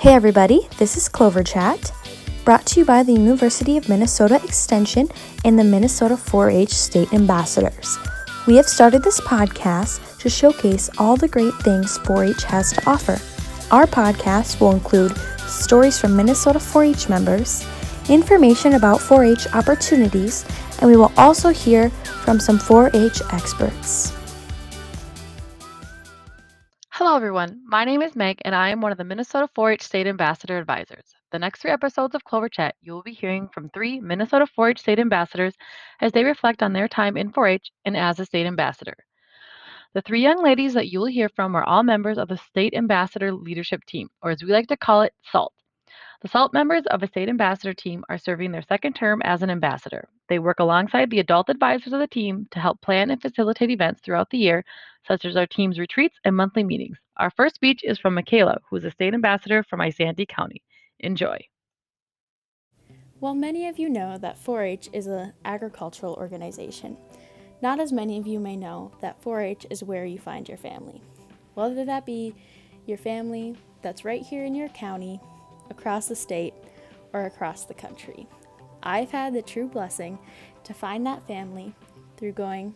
Hey everybody, this is Clover Chat, brought to you by the University of Minnesota Extension and the Minnesota 4 H State Ambassadors. We have started this podcast to showcase all the great things 4 H has to offer. Our podcast will include stories from Minnesota 4 H members, information about 4 H opportunities, and we will also hear from some 4 H experts. Hello, everyone. My name is Meg, and I am one of the Minnesota 4 H State Ambassador Advisors. The next three episodes of Clover Chat, you will be hearing from three Minnesota 4 H State Ambassadors as they reflect on their time in 4 H and as a State Ambassador. The three young ladies that you will hear from are all members of the State Ambassador Leadership Team, or as we like to call it, SALT. The SALT members of a state ambassador team are serving their second term as an ambassador. They work alongside the adult advisors of the team to help plan and facilitate events throughout the year, such as our team's retreats and monthly meetings. Our first speech is from Michaela, who is a state ambassador from Isanti County. Enjoy. While many of you know that 4 H is an agricultural organization. Not as many of you may know that 4 H is where you find your family. Whether that be your family that's right here in your county across the state, or across the country. I've had the true blessing to find that family through going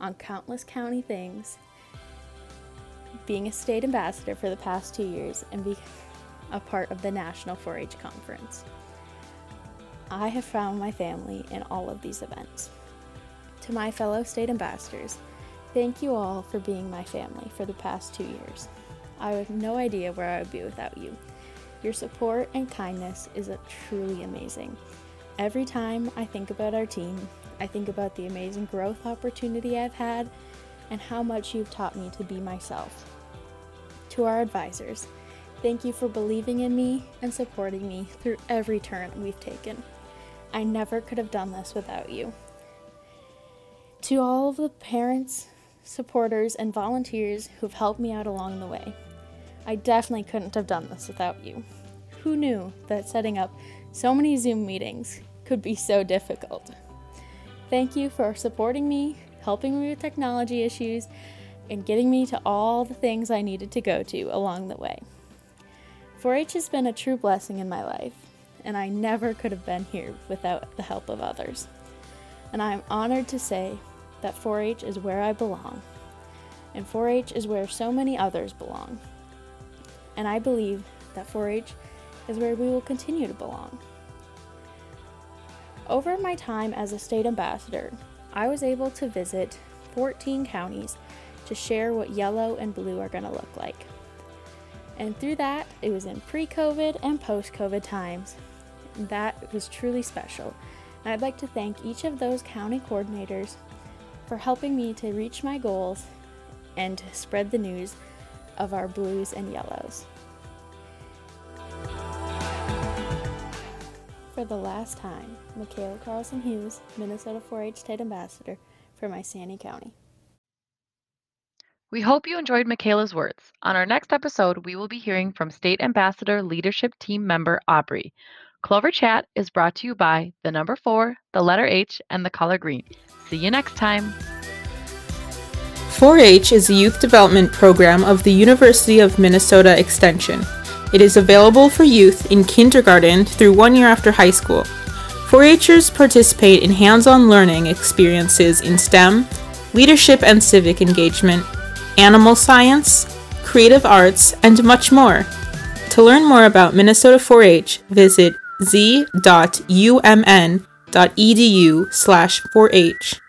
on countless county things, being a state ambassador for the past two years, and be a part of the National 4 H Conference. I have found my family in all of these events. To my fellow state ambassadors, thank you all for being my family for the past two years. I have no idea where I would be without you. Your support and kindness is truly amazing. Every time I think about our team, I think about the amazing growth opportunity I've had and how much you've taught me to be myself. To our advisors, thank you for believing in me and supporting me through every turn we've taken. I never could have done this without you. To all of the parents, supporters, and volunteers who've helped me out along the way, I definitely couldn't have done this without you. Who knew that setting up so many Zoom meetings could be so difficult? Thank you for supporting me, helping me with technology issues, and getting me to all the things I needed to go to along the way. 4 H has been a true blessing in my life, and I never could have been here without the help of others. And I am honored to say that 4 H is where I belong, and 4 H is where so many others belong and I believe that 4 H is where we will continue to belong. Over my time as a state ambassador, I was able to visit 14 counties to share what yellow and blue are going to look like. And through that, it was in pre COVID and post COVID times. That was truly special. And I'd like to thank each of those county coordinators for helping me to reach my goals and to spread the news of our blues and yellows. For the last time, Michaela Carlson Hughes, Minnesota 4 H State Ambassador for Isanti County. We hope you enjoyed Michaela's words. On our next episode, we will be hearing from State Ambassador Leadership Team member Aubrey. Clover Chat is brought to you by the number four, the letter H, and the color green. See you next time. 4 H is a youth development program of the University of Minnesota Extension. It is available for youth in kindergarten through one year after high school. 4-Hers participate in hands-on learning experiences in STEM, leadership and civic engagement, animal science, creative arts, and much more. To learn more about Minnesota 4-H, visit z.umn.edu slash 4-H.